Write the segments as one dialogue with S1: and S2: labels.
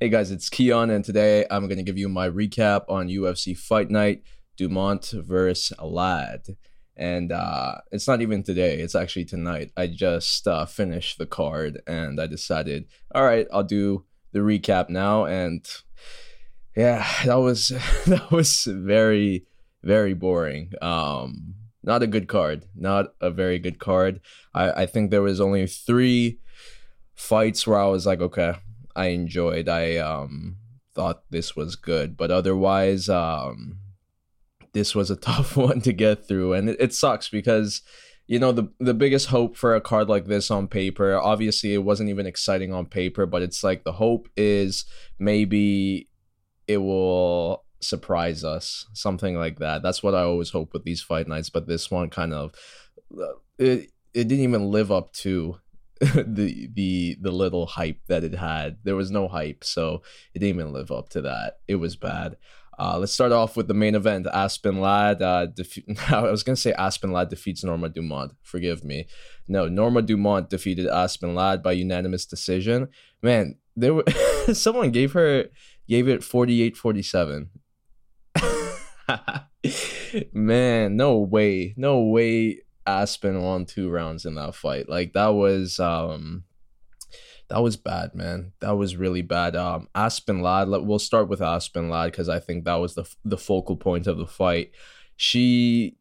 S1: Hey guys, it's Keon, and today I'm going to give you my recap on UFC Fight Night Dumont versus Ladd. And uh, it's not even today, it's actually tonight. I just uh, finished the card and I decided, all right, I'll do the recap now. And yeah, that was that was very, very boring. Um, not a good card, not a very good card. I, I think there was only three fights where I was like, okay, I enjoyed. I um thought this was good, but otherwise, um, this was a tough one to get through, and it, it sucks because you know the the biggest hope for a card like this on paper obviously it wasn't even exciting on paper but it's like the hope is maybe it will surprise us something like that that's what i always hope with these fight nights but this one kind of uh, it, it didn't even live up to the the the little hype that it had. There was no hype, so it didn't even live up to that. It was bad. Uh, let's start off with the main event. Aspen Ladd. Uh, defe- I was gonna say Aspen Ladd defeats Norma Dumont. Forgive me. No, Norma Dumont defeated Aspen Ladd by unanimous decision. Man, there were someone gave her gave it 48-47. Man, no way, no way Aspen won two rounds in that fight. Like that was um that was bad, man. That was really bad. Um Aspen Ladd, we'll start with Aspen Ladd because I think that was the the focal point of the fight. She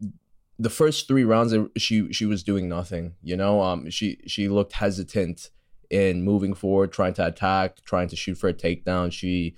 S1: the first three rounds she she was doing nothing, you know. Um she she looked hesitant in moving forward, trying to attack, trying to shoot for a takedown. She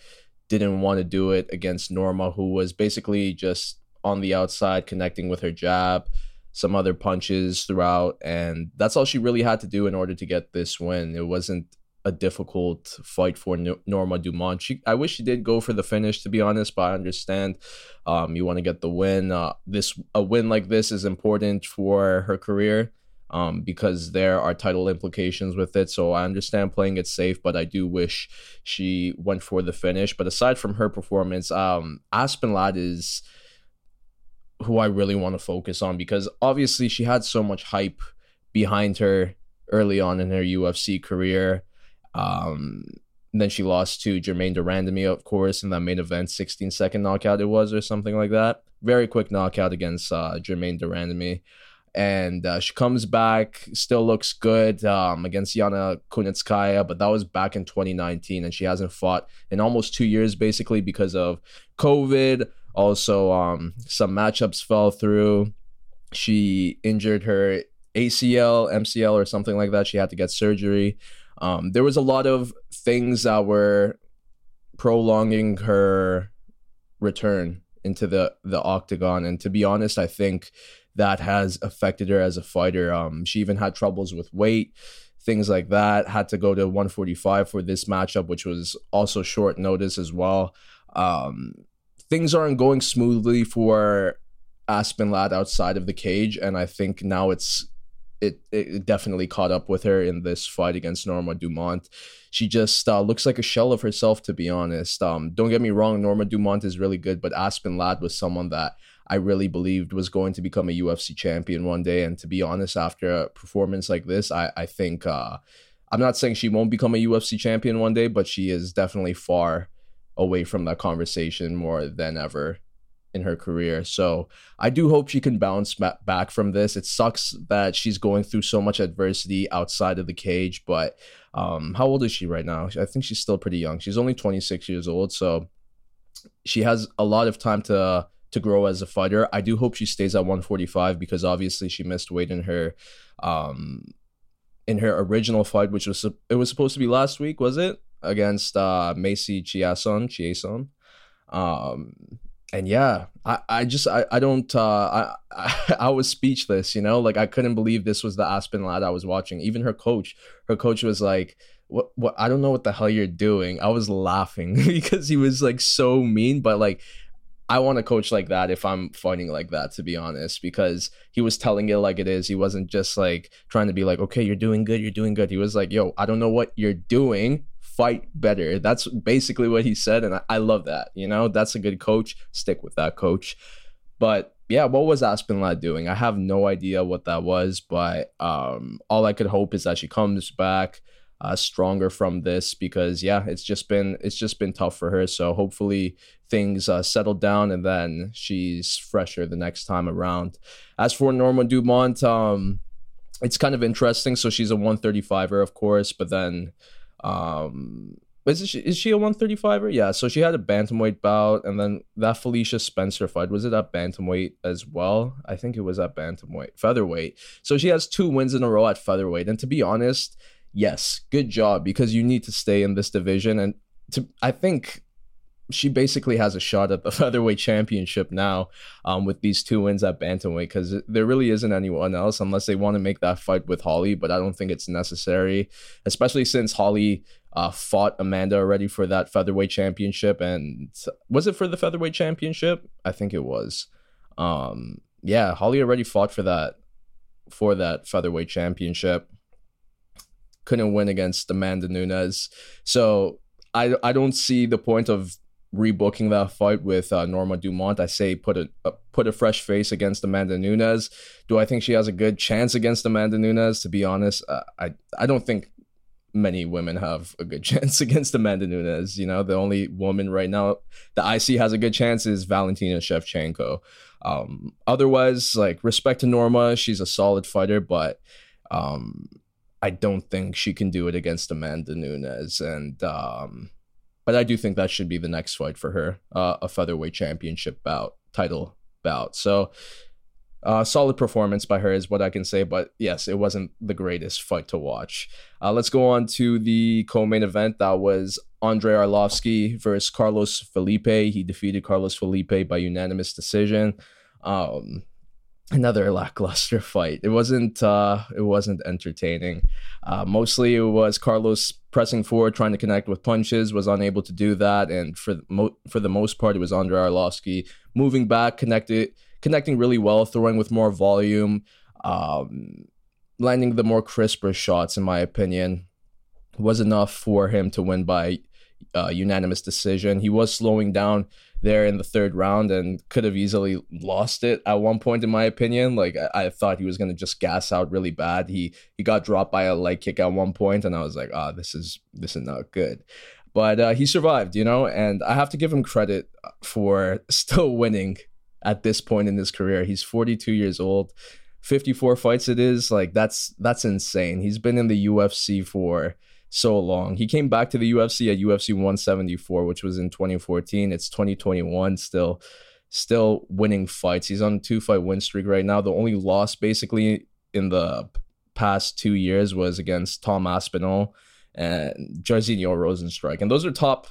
S1: didn't want to do it against Norma, who was basically just on the outside connecting with her jab some other punches throughout, and that's all she really had to do in order to get this win. It wasn't a difficult fight for Norma Dumont. She, I wish she did go for the finish, to be honest, but I understand um, you want to get the win. Uh, this a win like this is important for her career um, because there are title implications with it. So I understand playing it safe, but I do wish she went for the finish. But aside from her performance, um, Aspen Ladd is who I really want to focus on because obviously she had so much hype behind her early on in her UFC career. Um, then she lost to Germaine de Randamie, of course, in that main event, 16 second knockout it was, or something like that. Very quick knockout against uh, Germaine de Randamie. And uh, she comes back, still looks good um, against Yana Kunitskaya, but that was back in 2019, and she hasn't fought in almost two years, basically because of COVID, also, um, some matchups fell through. She injured her ACL, MCL, or something like that. She had to get surgery. Um, there was a lot of things that were prolonging her return into the the octagon. And to be honest, I think that has affected her as a fighter. Um, she even had troubles with weight, things like that. Had to go to 145 for this matchup, which was also short notice as well. Um, things aren't going smoothly for Aspen Ladd outside of the cage, and I think now it's it it definitely caught up with her in this fight against Norma Dumont. She just uh, looks like a shell of herself, to be honest. Um, don't get me wrong, Norma Dumont is really good, but Aspen Ladd was someone that I really believed was going to become a UFC champion one day. And to be honest, after a performance like this, I I think uh, I'm not saying she won't become a UFC champion one day, but she is definitely far away from that conversation more than ever in her career. So I do hope she can bounce back from this. It sucks that she's going through so much adversity outside of the cage, but um, how old is she right now? I think she's still pretty young. She's only 26 years old, so she has a lot of time to to grow as a fighter. I do hope she stays at 145 because obviously she missed weight in her um in her original fight, which was it was supposed to be last week, was it? Against uh, Macy Chiasson. Chiasson. Um, and yeah, I, I just I, I don't uh, I, I was speechless, you know, like I couldn't believe this was the Aspen Ladd I was watching. Even her coach, her coach was like, "What what? I don't know what the hell you're doing." I was laughing because he was like so mean, but like I want a coach like that if I'm fighting like that, to be honest, because he was telling it like it is. He wasn't just like trying to be like, okay, you're doing good, you're doing good. He was like, yo, I don't know what you're doing, fight better. That's basically what he said, and I, I love that. You know, that's a good coach. Stick with that coach. But yeah, what was Aspen Ladd doing? I have no idea what that was, but um, all I could hope is that she comes back, uh, stronger from this because yeah, it's just been it's just been tough for her. So hopefully things uh, settle down and then she's fresher the next time around. As for Norma Dumont, um, it's kind of interesting. So she's a 135er, of course, but then um is she is she a 135er? Yeah, so she had a bantamweight bout, and then that Felicia Spencer fight was it at bantamweight as well? I think it was at bantamweight, featherweight. So she has two wins in a row at featherweight, and to be honest, yes, good job because you need to stay in this division, and to I think she basically has a shot at the featherweight championship now um, with these two wins at bantamweight because there really isn't anyone else unless they want to make that fight with Holly, but I don't think it's necessary, especially since Holly uh, fought Amanda already for that featherweight championship. And was it for the featherweight championship? I think it was. Um, yeah, Holly already fought for that for that featherweight championship. Couldn't win against Amanda Nunes, so I I don't see the point of rebooking that fight with uh, Norma Dumont. I say put a uh, put a fresh face against Amanda Nunes. Do I think she has a good chance against Amanda Nunes? To be honest, uh, I I don't think many women have a good chance against Amanda Nunes. You know, the only woman right now that I see has a good chance is Valentina Shevchenko. Um, otherwise, like respect to Norma, she's a solid fighter, but um, I don't think she can do it against Amanda Nunes. And um, but I do think that should be the next fight for her, uh, a featherweight championship bout, title bout. So, uh, solid performance by her is what I can say, but yes, it wasn't the greatest fight to watch. Uh, let's go on to the co-main event. That was Andrei Arlovsky versus Carlos Felipe. He defeated Carlos Felipe by unanimous decision. Um, another lackluster fight. It wasn't uh it wasn't entertaining. Uh mostly it was Carlos pressing forward trying to connect with punches, was unable to do that and for the mo- for the most part it was Andrei Arlovsky moving back, connected connecting really well, throwing with more volume, um landing the more crisper shots in my opinion was enough for him to win by uh, unanimous decision. He was slowing down there in the third round and could have easily lost it at one point in my opinion. Like i, I thought he was going to just gas out really bad. He he got dropped by a leg kick at one point and i was like ah oh, this is this is not good. But uh, he survived you know and i have to give him credit for still winning at this point in his career. He's 42 years old 54 fights it is. Like that's that's insane. He's been in the ufc for so long. He came back to the UFC at UFC 174, which was in 2014. It's 2021 still still winning fights. He's on a two fight win streak right now. The only loss basically in the past 2 years was against Tom Aspinall and Jairzinho Rozenstruik. And those are top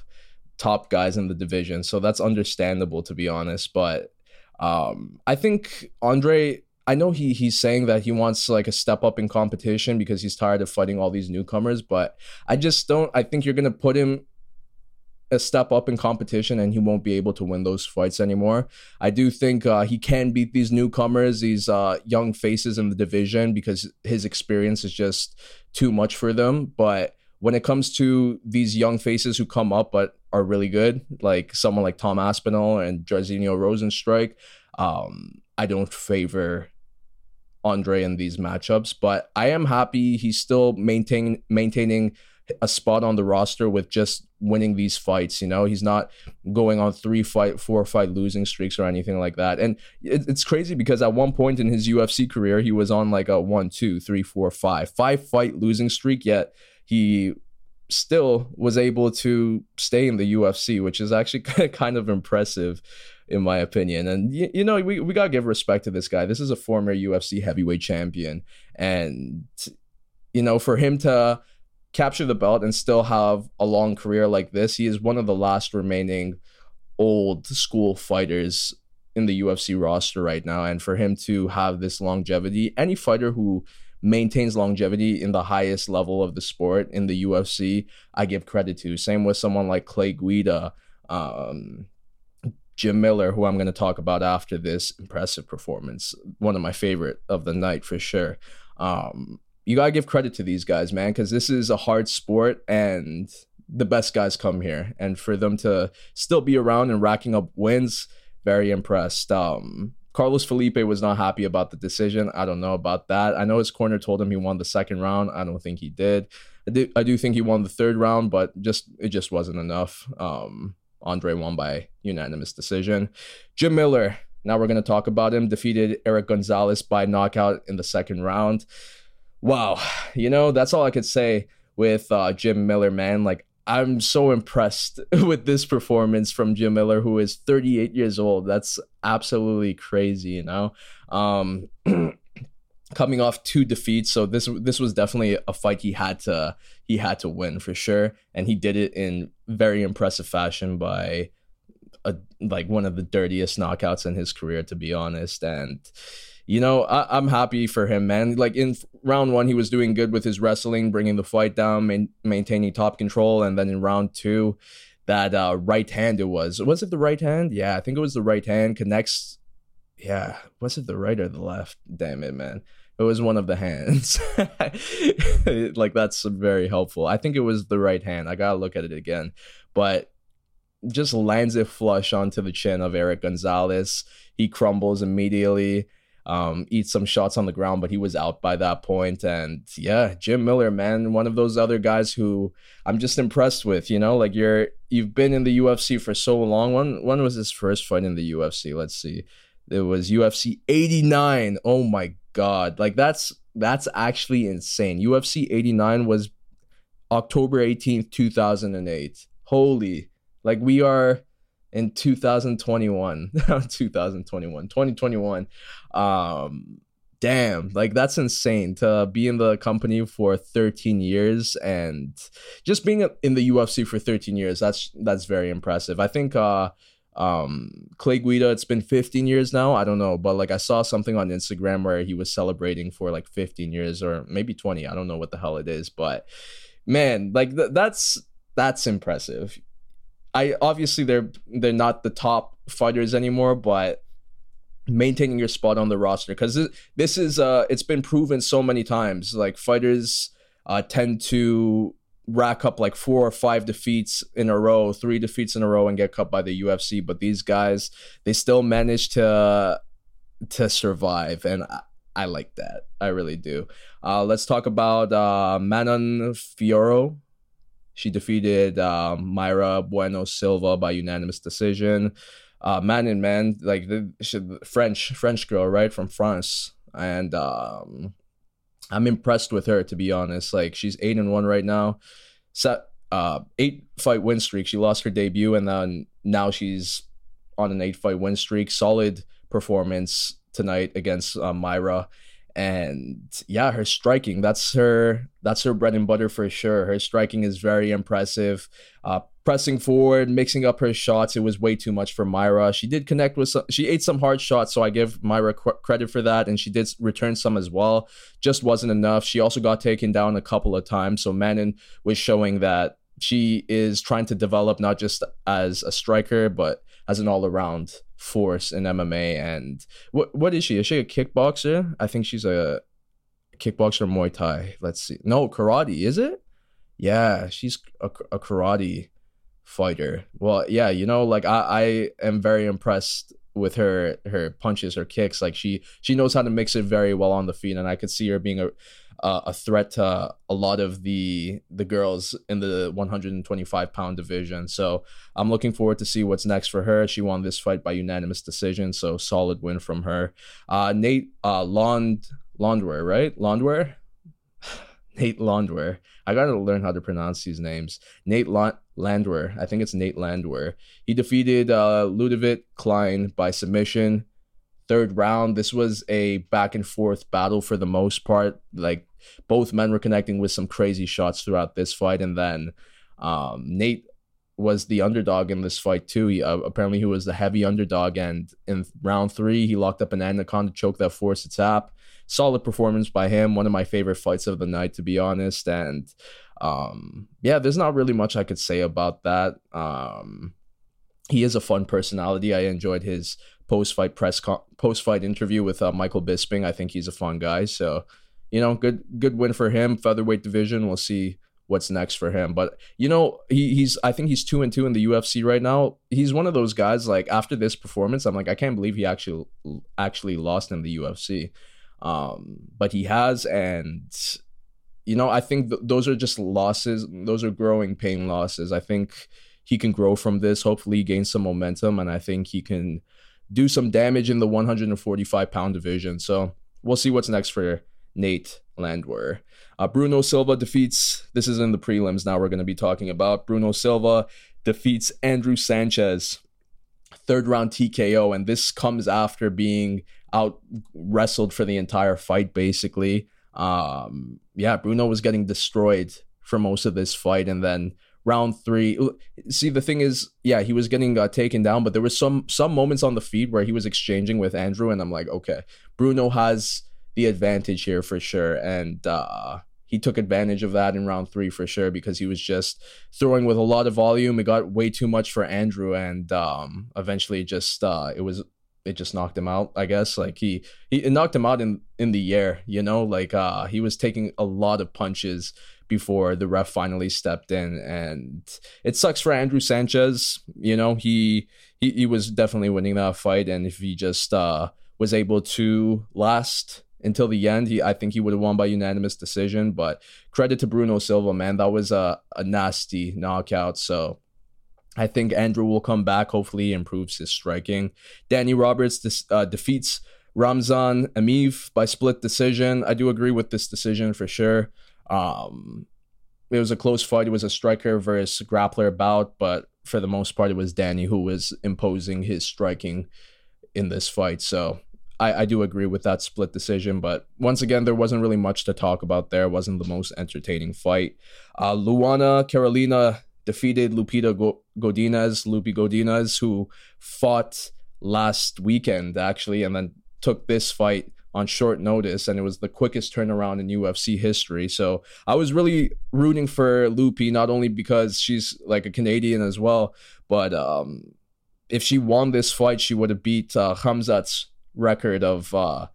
S1: top guys in the division. So that's understandable to be honest, but um, I think Andre I know he he's saying that he wants like a step up in competition because he's tired of fighting all these newcomers, but I just don't I think you're going to put him a step up in competition and he won't be able to win those fights anymore. I do think uh, he can beat these newcomers, these uh, young faces in the division because his experience is just too much for them, but when it comes to these young faces who come up but are really good, like someone like Tom Aspinall and Jairzinho Rozenstruik, um, I don't favor Andre in these matchups, but I am happy he's still maintaining maintaining a spot on the roster with just winning these fights. You know, he's not going on three fight, four fight losing streaks or anything like that. And it, it's crazy because at one point in his UFC career, he was on like a one, two, three, four, five, five fight losing streak. Yet he still was able to stay in the UFC, which is actually kind of impressive in my opinion. And you, you know, we, we gotta give respect to this guy. This is a former UFC heavyweight champion, and you know, for him to capture the belt and still have a long career like this, he is one of the last remaining old school fighters in the UFC roster right now. And for him to have this longevity, any fighter who maintains longevity in the highest level of the sport in the UFC, I give credit to. Same with someone like Clay Guida. Um, Jim Miller, who I'm going to talk about after this impressive performance, one of my favorite of the night for sure. Um, you got to give credit to these guys, man, because this is a hard sport and the best guys come here. And for them to still be around and racking up wins, very impressed. Um, Carlos Felipe was not happy about the decision. I don't know about that. I know his corner told him he won the second round. I don't think he did. I do, I do think he won the third round, but just it just wasn't enough. Um, Andre won by unanimous decision. Jim Miller, now we're going to talk about him, defeated Eric Gonzalez by knockout in the second round. Wow, you know, that's all I could say with uh, Jim Miller, man. Like, I'm so impressed with this performance from Jim Miller, who is 38 years old. That's absolutely crazy, you know. Um, coming off two defeats, so this this was definitely a fight he had to he had to win for sure, and he did it in very impressive fashion by a like one of the dirtiest knockouts in his career, to be honest, and you know, I, am happy for him, man. Like in round one, he was doing good with his wrestling, bringing the fight down, main, maintaining top control, and then in round two, that uh, right hand it was. Was it the right hand? Yeah, I think it was the right hand. Connects. Yeah, was it the right or the left? Damn it, man. It was one of the hands. like that's very helpful. I think it was the right hand. I gotta look at it again, but just lands it flush onto the chin of Eric Gonzalez. He crumbles immediately um, eat some shots on the ground, but he was out by that point. And yeah, Jim Miller, man, one of those other guys who I'm just impressed with. You know, like you're you've been in the UFC for so long. When when was his first fight in the UFC? Let's see. It was UFC 89. Oh my god, like that's that's actually insane. UFC 89 was October 18th, 2008. Holy, like we are in 2021 2021 2021 um damn like that's insane to be in the company for 13 years and just being in the UFC for 13 years. That's that's very impressive. I think uh um Clay Guida it's been 15 years now. I don't know but like I saw something on Instagram where he was celebrating for like 15 years or maybe 20 I don't know what the hell it is but man like th- that's that's impressive. I obviously they're they're not the top fighters anymore, but maintaining your spot on the roster because this, this is uh it's been proven so many times. Like fighters uh tend to rack up like four or five defeats in a row, three defeats in a row, and get cut by the UFC. But these guys, they still manage to to survive, and I, I like that. I really do. Uh, let's talk about uh, Manon Fiorot. She defeated uh, Mayra Bueno Silva by unanimous decision. Uh, man and man, like the she, French French girl, right from France, and um, I'm impressed with her to be honest. Like she's eight and one right now, set uh eight fight win streak. She lost her debut, and then now she's on an eight fight win streak. Solid performance tonight against uh, Mayra and yeah her striking that's her that's her bread and butter for sure. Her striking is very impressive. Uh pressing forward mixing up her shots it was way too much for Mayra. She did connect with some she ate some hard shots so i give Mayra qu- credit for that and she did return some as well. Just wasn't enough. She also got taken down a couple of times so Manon was showing that she is trying to develop not just as a striker but as an all-around force in MMA. And what what is she? Is she a kickboxer? I think she's a kickboxer Muay Thai. Let's see. No, karate, is it? Yeah, she's a, a karate fighter. Well, yeah, you know, like I, I am very impressed with her her punches, her kicks. Like she she knows how to mix it very well on the feet, and I could see her being a uh, a threat to a lot of the the girls in the 125 pound division. So I'm looking forward to see what's next for her. She won this fight by unanimous decision, so solid win from her. Uh, Nate uh, Lond right? Londwer. Nate Landwehr. I gotta learn how to pronounce these names. Nate Landwehr. I think it's Nate Landwehr. He defeated uh, Ludovit Klein by submission. Third round. This was a back and forth battle for the most part. Like both men were connecting with some crazy shots throughout this fight, and then um, Nate was the underdog in this fight too. He, uh, apparently, he was the heavy underdog, and in round three, he locked up an anaconda choke that forced a tap. Solid performance by him. One of my favorite fights of the night, to be honest. And um, yeah, there's not really much I could say about that. Um, he is a fun personality. I enjoyed his post fight press con- post fight interview with uh, Michael Bisping. I think he's a fun guy. So you know, good good win for him. Featherweight division. We'll see what's next for him. But you know, he, he's I think he's two and two in the UFC right now. He's one of those guys like after this performance, I'm like I can't believe he actually actually lost in the UFC. Um, but he has, and you know, I think th- those are just losses. Those are growing pain losses. I think he can grow from this. Hopefully, gain some momentum, and I think he can do some damage in the 145 pound division. So we'll see what's next for Nate Landwehr. Uh, Bruno Silva defeats. This is in the prelims. Now we're going to be talking about Bruno Silva defeats Andrew Sanchez, third round TKO, and this comes after being out wrestled for the entire fight, basically. Um, yeah, Bruno was getting destroyed for most of this fight, and then round three. See, the thing is, yeah, he was getting uh, taken down, but there was some some moments on the feed where he was exchanging with Andrew, and I'm like, okay, Bruno has the advantage here for sure, and uh, he took advantage of that in round three for sure because he was just throwing with a lot of volume. It got way too much for Andrew, and um, eventually, just uh, it was it just knocked him out. I guess like he he knocked him out in in the air. You know, like uh, he was taking a lot of punches before the ref finally stepped in, and it sucks for Andrew Sanchez. You know, he he, he was definitely winning that fight, and if he just uh, was able to last until the end, he I think he would have won by unanimous decision. But credit to Bruno Silva, man, that was a, a nasty knockout. So I think Andrew will come back. Hopefully, he improves his striking. Danny Roberts dis- uh, defeats Ramzan Emeev by split decision. I do agree with this decision for sure. Um, it was a close fight. It was a striker versus grappler bout, but for the most part, it was Danny who was imposing his striking in this fight. So I, I do agree with that split decision. But once again, there wasn't really much to talk about there. It wasn't the most entertaining fight. Uh, Luana Carolina defeated Lupita Go- Godinez, Lupi Godinez, who fought last weekend actually, and then took this fight on short notice, and it was the quickest turnaround in UFC history. So I was really rooting for Lupi, not only because she's like a Canadian as well, but um, if she won this fight, she would have beat uh, Khamzat's record of uh,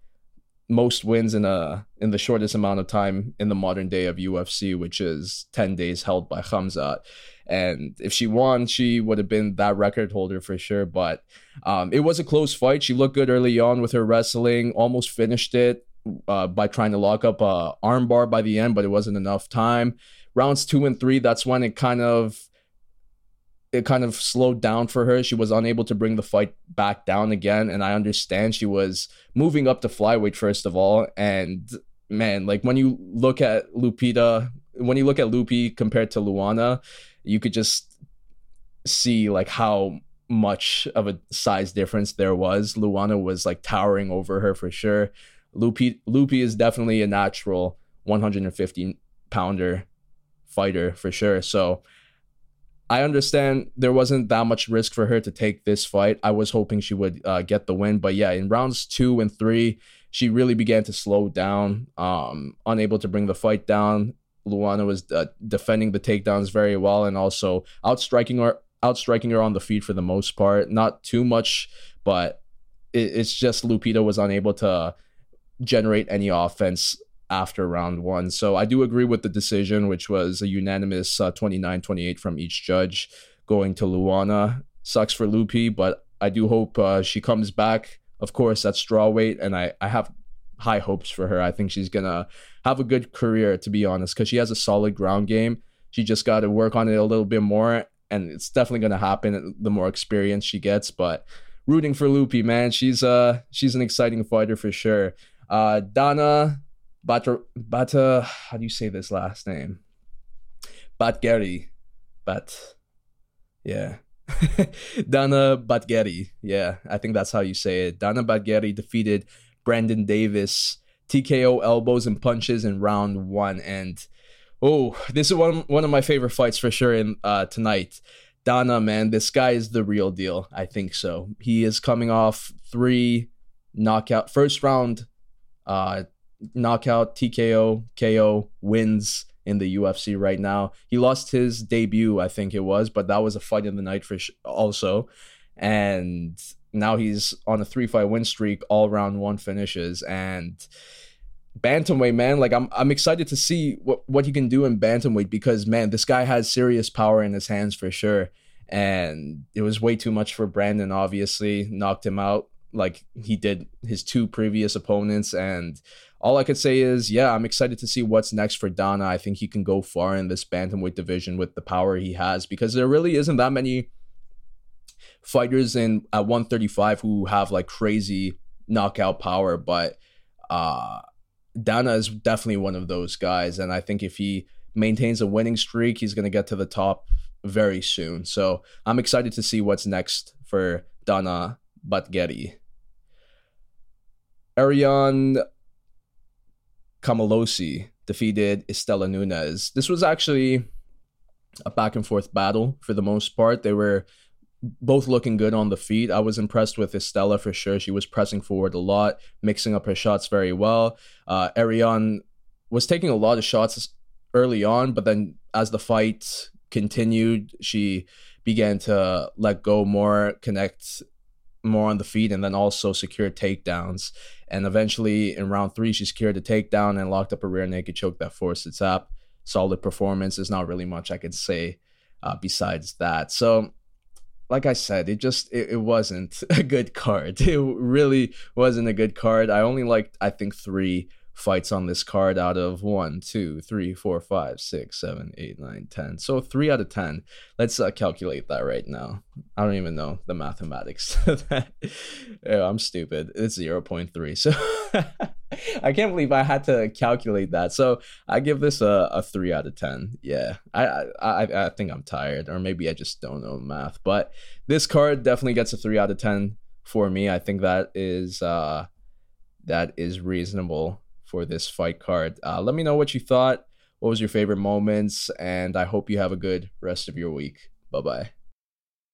S1: most wins in a in the shortest amount of time in the modern day of UFC, which is ten days held by Khamzat. And if she won, she would have been that record holder for sure. But um, it was a close fight. She looked good early on with her wrestling, almost finished it uh, by trying to lock up a armbar by the end, but it wasn't enough time. Rounds two and three, that's when it kind of it kind of slowed down for her. She was unable to bring the fight back down again. And I understand she was moving up to flyweight, first of all. And man, like when you look at Lupita, when you look at Lupi compared to Luana, you could just see like how much of a size difference there was. Luana was like towering over her for sure. Lupi Lupi is definitely a natural 150 pounder fighter for sure. So I understand there wasn't that much risk for her to take this fight. I was hoping she would uh, get the win, but yeah, in rounds two and three, she really began to slow down, um, unable to bring the fight down. Luana was uh, defending the takedowns very well and also outstriking her outstriking her on the feet for the most part. Not too much, but it, it's just Lupita was unable to generate any offense after round one. So I do agree with the decision, which was a unanimous uh, 29-28 from each judge going to Luana. Sucks for Lupi, but I do hope uh, she comes back. Of course, at strawweight, and I, I have high hopes for her. I think she's gonna have a good career, to be honest, because she has a solid ground game. She just got to work on it a little bit more, and it's definitely gonna happen the more experience she gets. But rooting for Lupi, man, she's uh she's an exciting fighter for sure. Uh, Dana Bata Bata, how do you say this last name? Batgeri, Bat, yeah. Dana Batgeri, yeah, I think that's how you say it. Dana Batgeri defeated Brandon Davis TKO elbows and punches in round one. And oh, this is one one of my favorite fights for sure in uh, tonight. Dana, man, this guy is the real deal. I think so. He is coming off three knockout first round uh knockout TKO KO wins in the UFC right now. He lost his debut, I think it was, but that was a fight in the night for also. And now he's on a three fight win streak, all round one finishes, and bantamweight man like i'm i'm excited to see what what he can do in bantamweight because man this guy has serious power in his hands for sure and it was way too much for brandon obviously knocked him out like he did his two previous opponents and all I could say is, yeah, I'm excited to see what's next for Dana. I think he can go far in this bantamweight division with the power he has because there really isn't that many fighters in at 135 who have like crazy knockout power, but uh Dana is definitely one of those guys. And I think if he maintains a winning streak, he's gonna get to the top very soon. So I'm excited to see what's next for Dana Batgeri. Ariane Carnelossi defeated Istela Nunes. This was actually a back and forth battle for the most part. They were both looking good on the feet. I was impressed with Istela for sure. She was pressing forward a lot, mixing up her shots very well. Uh, Ariane was taking a lot of shots early on, but then as the fight continued, she began to let go more, connect more on the feet and then also secured takedowns. And eventually in round three, she secured a takedown and locked up a rear naked choke that forced its up. Solid performance. There's not really much I could say uh, besides that. So, like I said, it just it, it wasn't a good card. It really wasn't a good card. I only liked I think three fights on this card out of one, two, three, four, five, six, seven, eight, nine, ten. So three out of ten. Let's uh, calculate that right now. I don't even know the mathematics. yeah, I'm stupid. It's zero point three. So I can't believe I had to calculate that. So I give this a, a three out of ten. Yeah, I, I I think I'm tired, or maybe I just don't know math. But this card definitely gets a three out of ten for me. I think that is uh that is reasonable for this fight card. Uh, let me know what you thought. What was your favorite moments? And I hope you have a good rest of your week. Bye bye.